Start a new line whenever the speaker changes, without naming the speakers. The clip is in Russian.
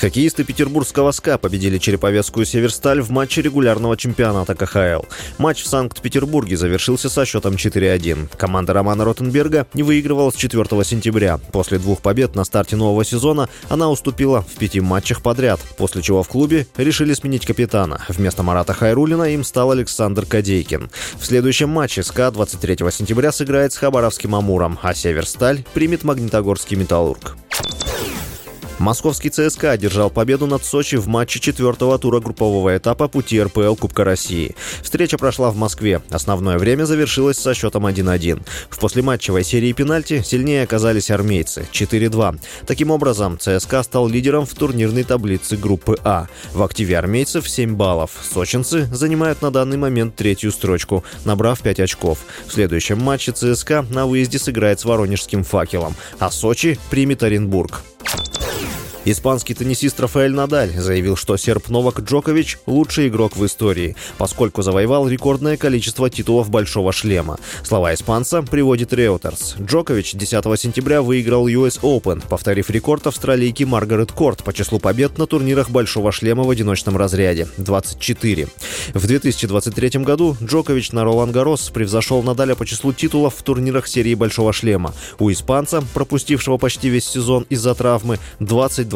Хоккеисты петербургского СКА победили Череповецкую «Северсталь» в матче регулярного чемпионата КХЛ. Матч в Санкт-Петербурге завершился со счетом 4-1. Команда Романа Ротенберга не выигрывала с 4 сентября. После двух побед на старте нового сезона она уступила в пяти матчах подряд, после чего в клубе решили сменить капитана. Вместо Марата Хайрулина им стал Александр Кадейкин. В следующем матче СКА 23 сентября сыграет с Хабаровским «Амуром», а «Северсталь» примет Магнитогорский «Металлург». Московский ЦСКА одержал победу над Сочи в матче четвертого тура группового этапа пути РПЛ Кубка России. Встреча прошла в Москве. Основное время завершилось со счетом 1-1. В послематчевой серии пенальти сильнее оказались армейцы – 4-2. Таким образом, ЦСКА стал лидером в турнирной таблице группы А. В активе армейцев 7 баллов. Сочинцы занимают на данный момент третью строчку, набрав 5 очков. В следующем матче ЦСКА на выезде сыграет с воронежским факелом, а Сочи примет Оренбург. Испанский теннисист Рафаэль Надаль заявил, что серб Новак Джокович – лучший игрок в истории, поскольку завоевал рекордное количество титулов «Большого шлема». Слова испанца приводит Reuters. Джокович 10 сентября выиграл US Open, повторив рекорд австралийки Маргарет Корт по числу побед на турнирах «Большого шлема» в одиночном разряде – 24. В 2023 году Джокович на Ролан Гарос превзошел Надаля по числу титулов в турнирах серии «Большого шлема». У испанца, пропустившего почти весь сезон из-за травмы, 22